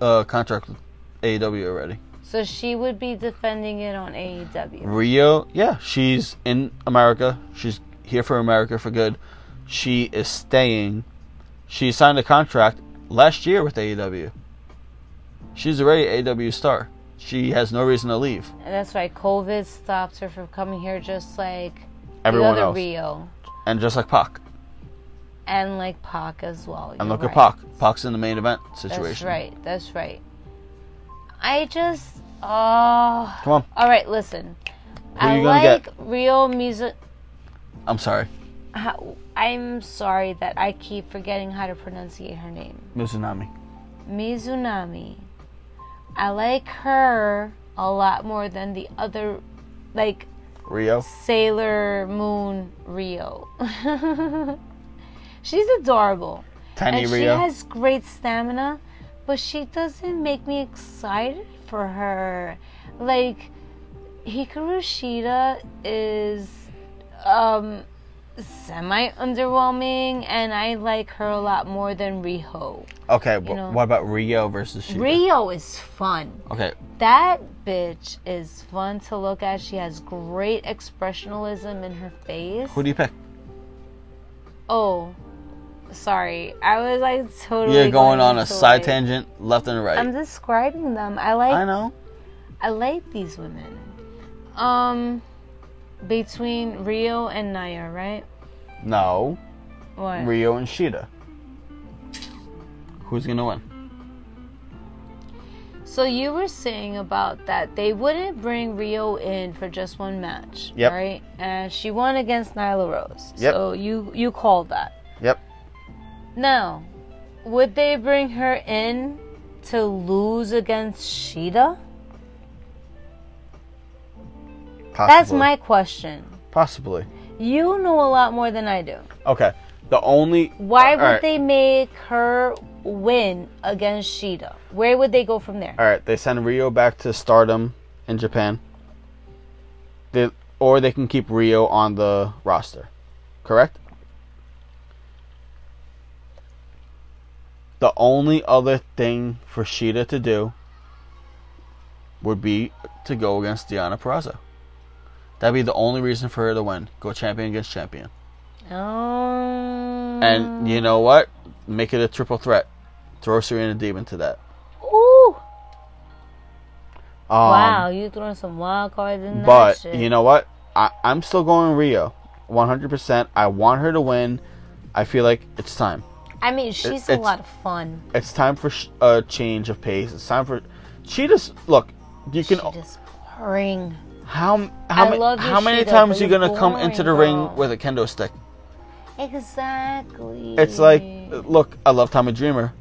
uh, contract with AEW already. So she would be defending it on AEW. Rio, yeah, she's in America. She's here for America for good. She is staying. She signed a contract last year with AEW. She's already an AEW star. She has no reason to leave. And that's right. COVID stopped her from coming here, just like Everyone else. Rio And just like Pac. and like Pac as well. And You're look at. Pac. Pac's in the main event situation. That's right. That's right. I just oh. Come on. All right, listen. Who I you gonna like get? Rio music. I'm sorry. How, I'm sorry that I keep forgetting how to pronunciate her name. Mizunami. Mizunami. I like her a lot more than the other, like Rio. Sailor Moon Rio. She's adorable. Tiny and Rio. she has great stamina, but she doesn't make me excited for her. Like Hikaru Shida is um semi underwhelming and I like her a lot more than Riho. okay, know. what about Rio versus Shida? Rio is fun. Okay, That bitch is fun to look at. She has great expressionalism in her face. who do you pick? Oh, sorry. I was like totally. You're going on a side like- tangent, left and right. I'm describing them. I like. I know. I like these women. Um, between Rio and Naya, right? No, What? Rio and Shida. Who's gonna win? So you were saying about that they wouldn't bring Rio in for just one match, Yep. right? And she won against Nyla Rose. Yep. So you you called that. Yep. Now, would they bring her in to lose against Shida? Possibly. That's my question. possibly. You know a lot more than I do. Okay. The only Why would right, they make her win against Shida? Where would they go from there? All right, they send Rio back to Stardom in Japan. They or they can keep Rio on the roster. Correct? The only other thing for Shida to do would be to go against Deonna Purrazzo. That'd be the only reason for her to win. Go champion against champion. Um, And you know what? Make it a triple threat. Throw Serena Deeb into that. Ooh, Um, wow, you throwing some wild cards in that But you know what? I, I'm still going Rio, 100%. I want her to win. I feel like it's time. I mean, she's a lot of fun. It's time for sh- a change of pace. It's time for she just look. You can She just boring. How how, ma- how many times are you gonna come into the ring girl. with a kendo stick? Exactly. It's like look, I love Tommy Dreamer,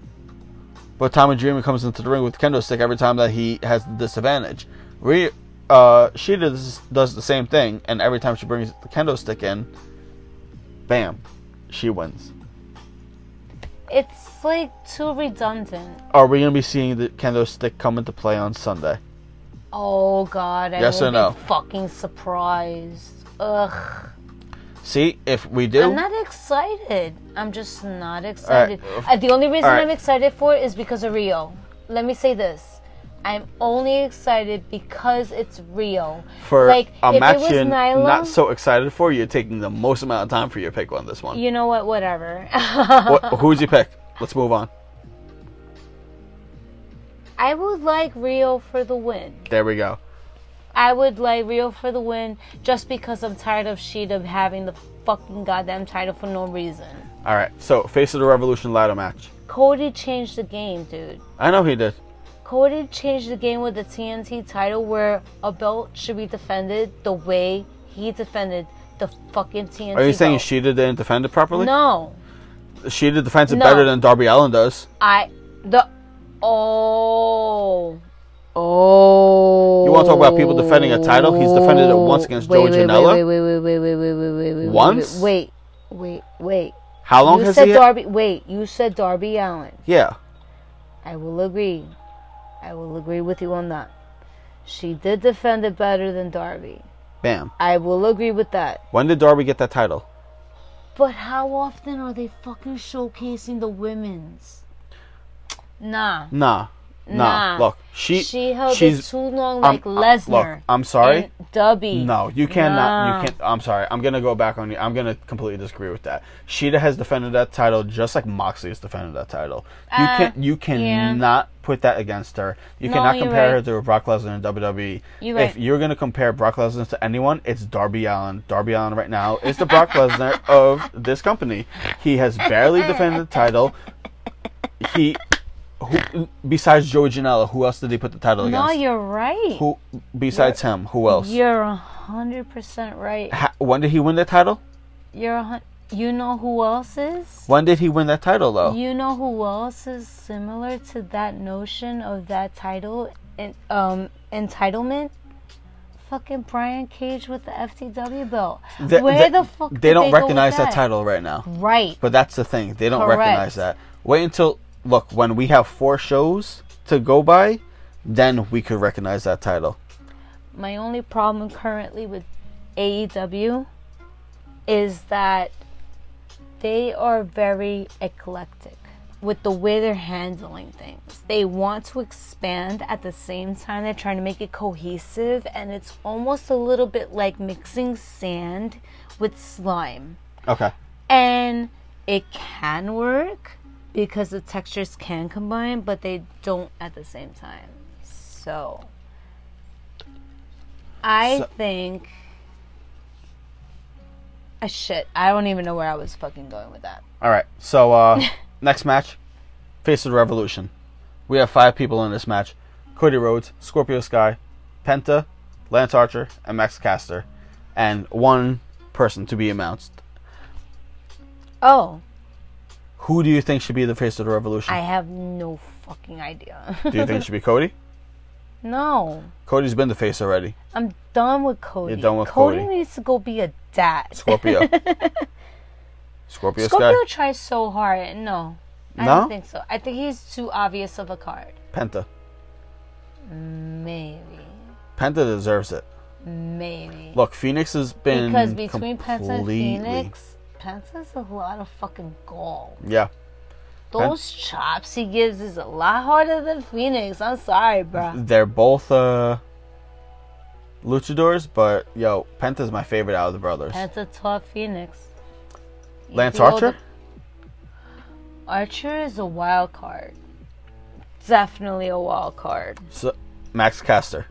but Tommy Dreamer comes into the ring with a kendo stick every time that he has the disadvantage. Rhea, uh, she does does the same thing, and every time she brings the kendo stick in, bam, she wins. it's like too redundant. Are we gonna be seeing the kendo stick come into play on Sunday? Oh God, I Yes or no? be fucking surprised. Ugh. See, if we do, I'm not excited. I'm just not excited. Alright. Uh, the only reason Alright. I'm excited for it is because of Rio. Let me say this. I'm only excited because it's Rio. for like, a if it match was you're not so excited for, you're taking the most amount of time for your pick on this one. You know what? Whatever. what, who's your pick? Let's move on. I would like Rio for the win. There we go. I would like Rio for the win just because I'm tired of Shida having the fucking goddamn title for no reason. All right. So, face of the Revolution ladder match. Cody changed the game, dude. I know he did. Cody changed the game with the TNT title where a belt should be defended the way he defended the fucking TNT. Are you saying belt. Shida didn't defend it properly? No, Shida defends it No. better than Darby Allin does. I the oh oh. You want to talk about people defending a title? He's defended it once against wait, Joey wait, Janela. Wait, wait, wait, wait, wait, wait, wait, wait, wait. Once? Wait, wait, wait. How long you has said he? Darby. Wait, you said Darby Allin. yeah. I will agree. I will agree with you on that. She did defend it better than Darby. Bam. I will agree with that. When did Darby get that title? But how often are they fucking showcasing the women's? Nah. Nah. Nah. Nah. Look, she. She held she's. it too long like Lesnar. Look, I'm sorry. Dubby. No, you cannot. Nah. You can't. I'm sorry. I'm gonna go back on you. I'm gonna completely disagree with that. Shida has defended that title just like Moxley has defended that title. You Uh, can. You cannot put that against her. You No, cannot compare her to Brock Lesnar in WWE. You're If right. you're gonna compare Brock Lesnar to anyone, it's Darby Allin. Darby Allin right now is the Brock Lesnar of this company. He has barely defended the title. He. Who, besides Joey Janela, who else did he put the title No, against? No, you're right. Who besides him? Who else? You're a hundred percent right. Ha- when did he win the title? You're a hun- You know who else is? When did he win that title, though? You know who else is similar to that notion of that title and um entitlement? Fucking Brian Cage with the FTW belt. Th- Where th- the fuck? They don't with recognize that? that title right now. Right. But that's the thing. They don't Correct. recognize that. Wait until look when we have four shows to go by, then we could recognize that title. My only problem currently with AEW is that they are very eclectic with the way they're handling things. They want to expand at the same time they're trying to make it cohesive and it's almost a little bit like mixing sand with slime. Okay. And it can work because the textures can combine, but they don't at the same time. So I So- think a shit. I don't even know where I was fucking going with that. All right. So uh, next match, Face of the Revolution. We have five people in this match: Cody Rhodes, Scorpio Sky, Penta, Lance Archer, and Max Caster, and one person to be announced. Oh, Who do you think should be the face of the Revolution? I have no fucking idea. do you think it should be Cody? no. Cody's been the face already. I'm done with Cody. You're done with Cody, Cody. needs to go be a dad. Scorpio. Scorpio Scorpio Sky. tries so hard. No. I No? don't think so. I think he's too obvious of a card. Penta. Maybe. Penta deserves it. Maybe. Look, Fenix has been because between Penta and completely- Penta's a lot of fucking gall. Yeah, Those chops he gives is a lot harder than Fenix. I'm sorry, bro. they're both uh luchadors, but yo, Penta's my favorite out of the brothers. Penta taught Fenix. Lance He Archer? older- Archer is a wild card. Definitely a wild card. So, Max Caster.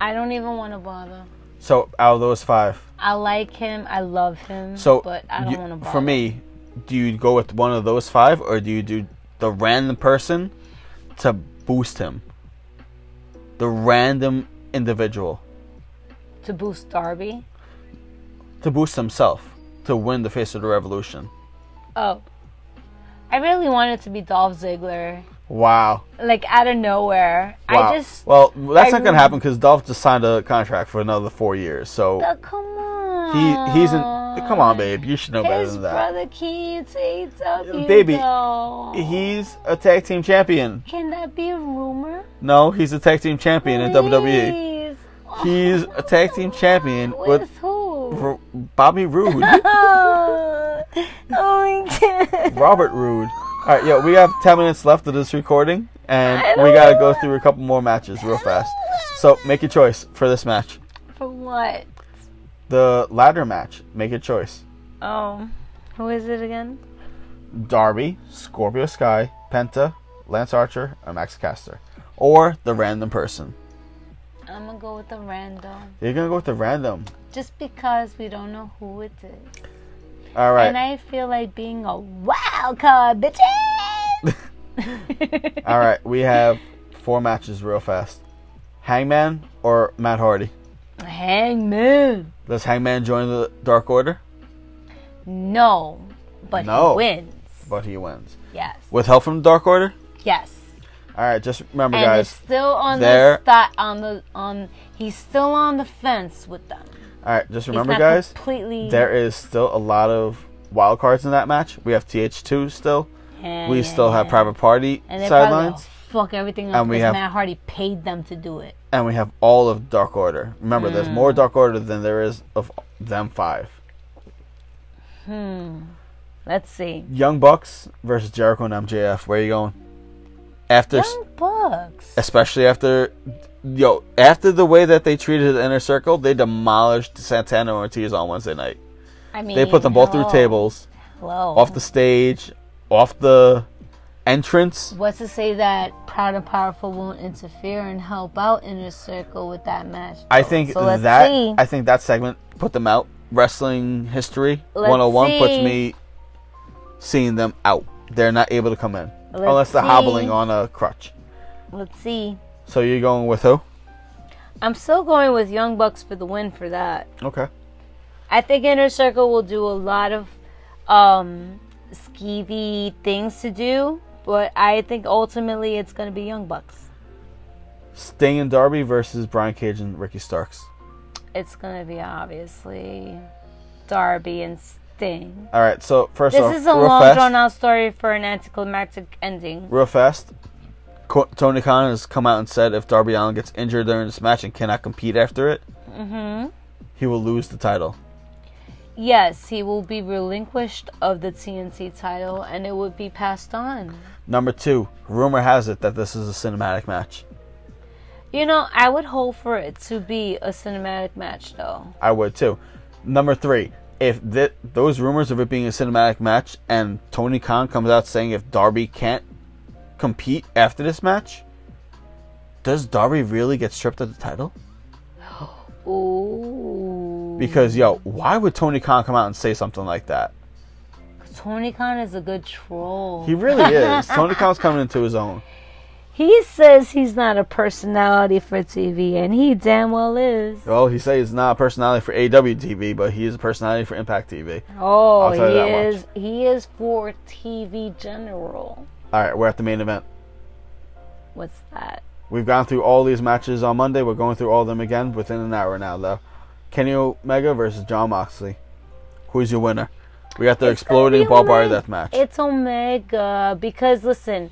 I don't even want to bother. So out of those five, I like him. I love him. so but I don't want to for me, do you go with one of those five, or do you do the random person to boost him? The random individual to boost Darby. to boost himself to win the face of the revolution. Oh, I really wanted to be Dolph Ziggler. Wow. Like out of nowhere. Wow. I just well, that's I not gonna happen because Dolph just signed a contract for another four years. So Oh, come on. he he's in. Come on, babe. You should know better than that. brother came to AEW. Baby, though. He's a tag team champion. Can that be a rumor? No, he's a tag team champion in WWE. Please. He's a tag team champion With with who? R- Bobby Roode, oh, oh my god. Robert Roode. All right, yo, we have ten minutes left of this recording, and we gotta go through a couple more matches real fast. So make a choice for this match. For what? The ladder match. Make a choice. Oh, who is it again? Darby, Scorpio Sky, Penta, Lance Archer, or Max Caster, or the random person. I'm gonna go with the random. You're gonna go with the random. Just because we don't know who it is. All right. And I feel like being a wild card, bitches! All right. We have four matches real fast. Hangman or Matt Hardy? Hangman. Does Hangman join the Dark Order? No, but No. he wins. But he wins. Yes. With help from the Dark Order? Yes. All right, just remember, and guys. he's still on there- the on the on. He's still on the fence with them. All right, just remember, guys. Completely. There is still a lot of wild cards in that match. We have TH2 still. Yeah, We yeah, still have. Private Party sidelines. fuck everything up And we have- Matt Hardy paid them to do it. and we have all of Dark Order. Remember, there's Mm. more Dark Order than there is of them five. Hmm. Let's see. Young Bucks versus Jericho and MJF. Where are you going? After, Young Bucks. especially after, yo, after the way that they treated the Inner Circle, they demolished Santana and Ortiz on Wednesday night. I mean, They put them both through tables, Hello. off the stage, off the entrance. What's to say that Proud and Powerful won't interfere and help out Inner Circle with that match? I think so. That see. I think that segment put them out. Wrestling history Let's 101 puts me seeing them out. They're not able to come in Let's unless they're see. hobbling on a crutch. Let's see. So you're going with who? I'm still going with Young Bucks for the win for that. Okay. I think Inner Circle will do a lot of um, skeevy things to do, but I think ultimately it's going to be Young Bucks. Sting and Darby versus Brian Cage and Ricky Starks. It's going to be obviously Darby and Sting. All right. So first This off, is a long fast, drawn out story for an anticlimactic ending. real fast. Tony Khan has come out and said if Darby Allin gets injured during this match and cannot compete after it, hmm he will lose the title. Yes, he will be relinquished of the TNT title and it would be passed on. Number two, rumor has it that this is a cinematic match. You know, I would hope for it to be a cinematic match though. I would too. Number three, if th- those rumors of it being a cinematic match and Tony Khan comes out saying if Darby can't compete after this match, does Darby really get stripped of the title? Ooh. Because yo, why would Tony Khan come out and say something like that? Tony Khan is a good troll. He really is. Tony Khan's coming into his own. He says he's not a personality for TV, and he damn well is. Well, he says he's not a personality for AW TV, but he is a personality for Impact TV. Oh, he tell you that is. He is for TV general. All right, we're at the main event. What's that? We've gone through all these matches on Monday. We're going through all of them again within an hour now, though. Kenny Omega versus Jon Moxley. Who's your winner? We got the It's exploding be barbed wire death match. It's Omega because listen,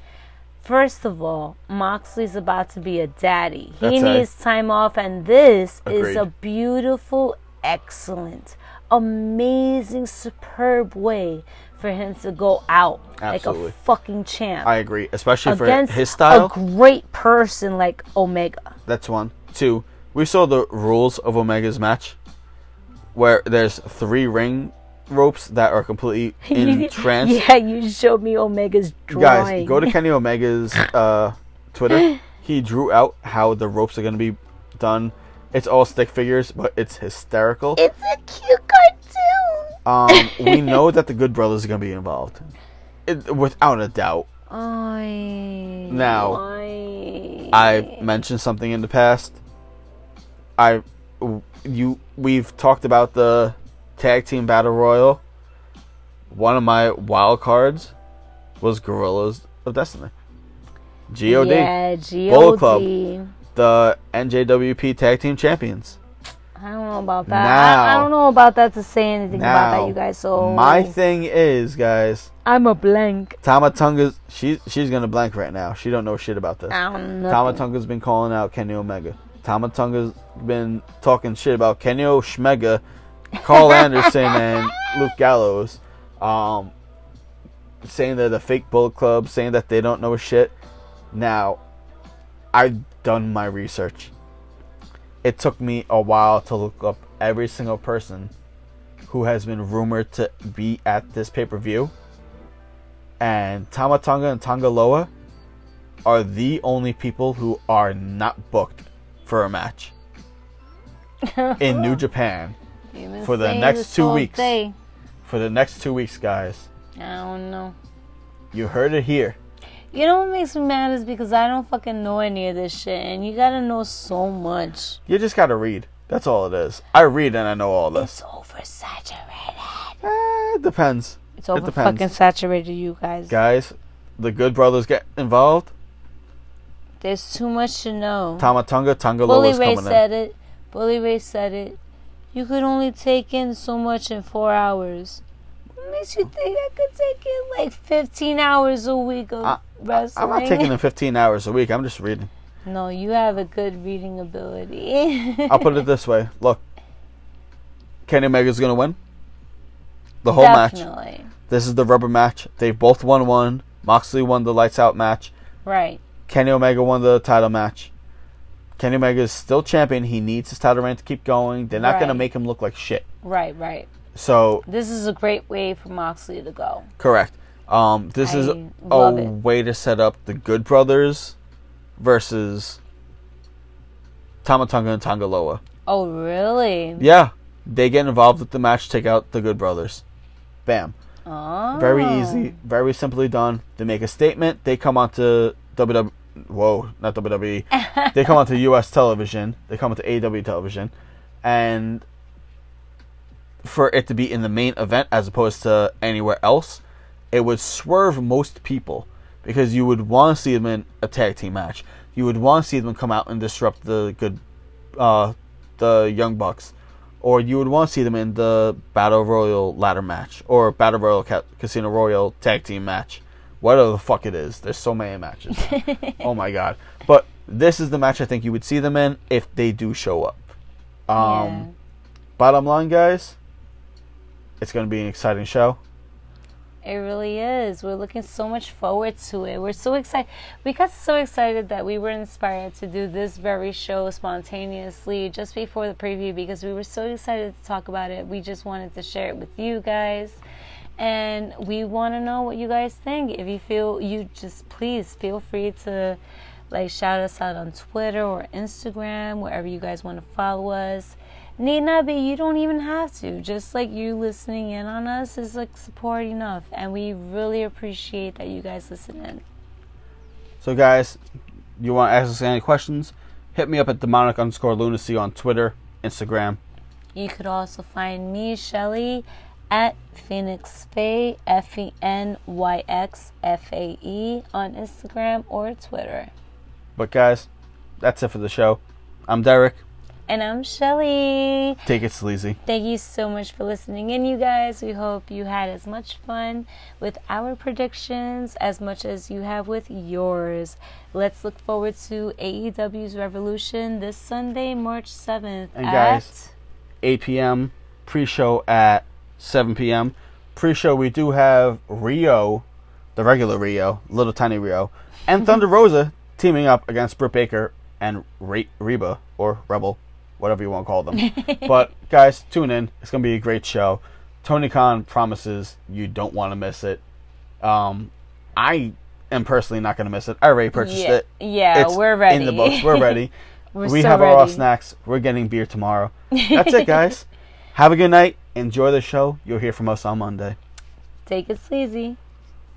first of all, Moxley's about to be a daddy. He That's right. needs time off, and this is a beautiful, excellent, amazing, superb way for him to go out Absolutely. like a fucking champ I agree, especially for his style. a great person like Omega. That's one. Two, we saw the rules of Omega's match, where there's three ring ropes that are completely entranced. yeah, you showed me Omega's drawing. Guys, go to Kenny Omega's uh, Twitter. He drew out how the ropes are going to be done. It's all stick figures, but it's hysterical. It's a cute cartoon. Um, we know that the Good Brothers are going to be involved, it, without a doubt. I Now, I I've mentioned something in the past. I, you, we've talked about the tag team battle royal. One of my wild cards was Guerrillas of Destiny. God, Yeah, Bullet Club. the NJWP tag team champions. I don't know about that. I, I don't know about that to say anything about that, you guys. So my thing is, guys, I'm a blank. Tama Tonga's she's she's gonna blank right now. She don't know shit about this. I don't know. Tama Tonga's been calling out Kenny Omega. Tama Tonga's been talking shit about Kenny Oshmega, Carl Anderson, and Luke Gallows. Um, saying they're the fake Bullet Club, saying that they don't know shit. Now, I've done my research. It took me a while to look up every single person who has been rumored to be at this pay per view. And Tama Tonga and Tanga Loa are the only people who are not booked for a match in New Japan for the next two weeks. day. for the next two weeks, guys. I don't know. You heard it here. You know what makes me mad is because I don't fucking know any of this shit, and you gotta know so much. You just gotta read. That's all it is. I read and I know all this. It's oversaturated. Eh, it depends. It's It over depends. fucking saturated, you guys. Guys, the good brothers get involved. There's too much to know. Tama Tonga, Tangaloa Bully is Ray coming in. said it. Bully Ray said it. You could only take in so much in four hours. Makes you think I could take in like 15 hours a week of I- wrestling? I'm not taking in 15 hours a week. I'm just reading. No, you have a good reading ability. I'll put it this way. Look, Kenny Omega's gonna win the whole match. Definitely. This is the rubber match. They both won one. Moxley won the lights out match. Right. Kenny Omega won the title match. Kenny Omega is still champion. He needs his title reign to keep going. They're not gonna make him look like shit. Right, right. So This is a great way for Moxley to go. correct. Um, this is a it. way to set up the Good Brothers versus Tama Tonga and Tanga Loa. Oh, really? Yeah, they get involved with the match, take out the Good Brothers. Bam. Oh. Very easy, very simply done. They make a statement. They come onto WWE. Whoa, not WWE. they come onto U.S. television. They come onto AW television, and for it to be in the main event as opposed to anywhere else, it would swerve most people because you would want to see them in a tag team match. You would want to see them come out and disrupt the good, uh, the Young Bucks, or you would want to see them in the Battle Royal ladder match or Battle Royal Ca- Casino Royal tag team match. Whatever the fuck it is, there's so many matches. oh my god! But this is the match I think you would see them in if they do show up. Um, Bottom line, guys, it's going to be an exciting show. It really is. We're looking so much forward to it. We're so excited. We got so excited that we were inspired to do this very show spontaneously just before the preview because we were so excited to talk about it. We just wanted to share it with you guys. And we want to know what you guys think. If you feel you just please feel free to like shout us out on Twitter or Instagram, wherever you guys want to follow us. Need not be, you don't even have to. Just like you listening in on us is like support enough. And we really appreciate that you guys listen in. So, guys, you want to ask us any questions? Hit me up at demonic underscore lunacy on Twitter, Instagram. You could also find me, Shelly, at Phoenix Faye, F E N Y X F A E, on Instagram or Twitter. But, guys, that's it for the show. I'm Derek. And I'm Shelly. Take it sleazy. Thank you so much for listening in, you guys. We hope you had as much fun with our predictions as much as you have with yours. Let's look forward to AEW's Revolution this Sunday, March 7th. And at guys- 8 p.m. Pre-show at 7 p.m. Pre-show we do have Rio, the regular Rio, little tiny Rio, and Thunder Rosa teaming up against Britt Baker and Re- Reba or Rebel, whatever you want to call them. but guys, tune in. It's gonna be a great show. Tony Khan promises you don't want to miss it. Um, I am personally not gonna miss it. I already purchased yeah, it. yeah It's we're ready. in the books. We're ready. We're we so have our raw ready. snacks. We're getting beer tomorrow. That's it, guys. Have a good night. Enjoy the show. You'll hear from us on Monday. Take it sleazy.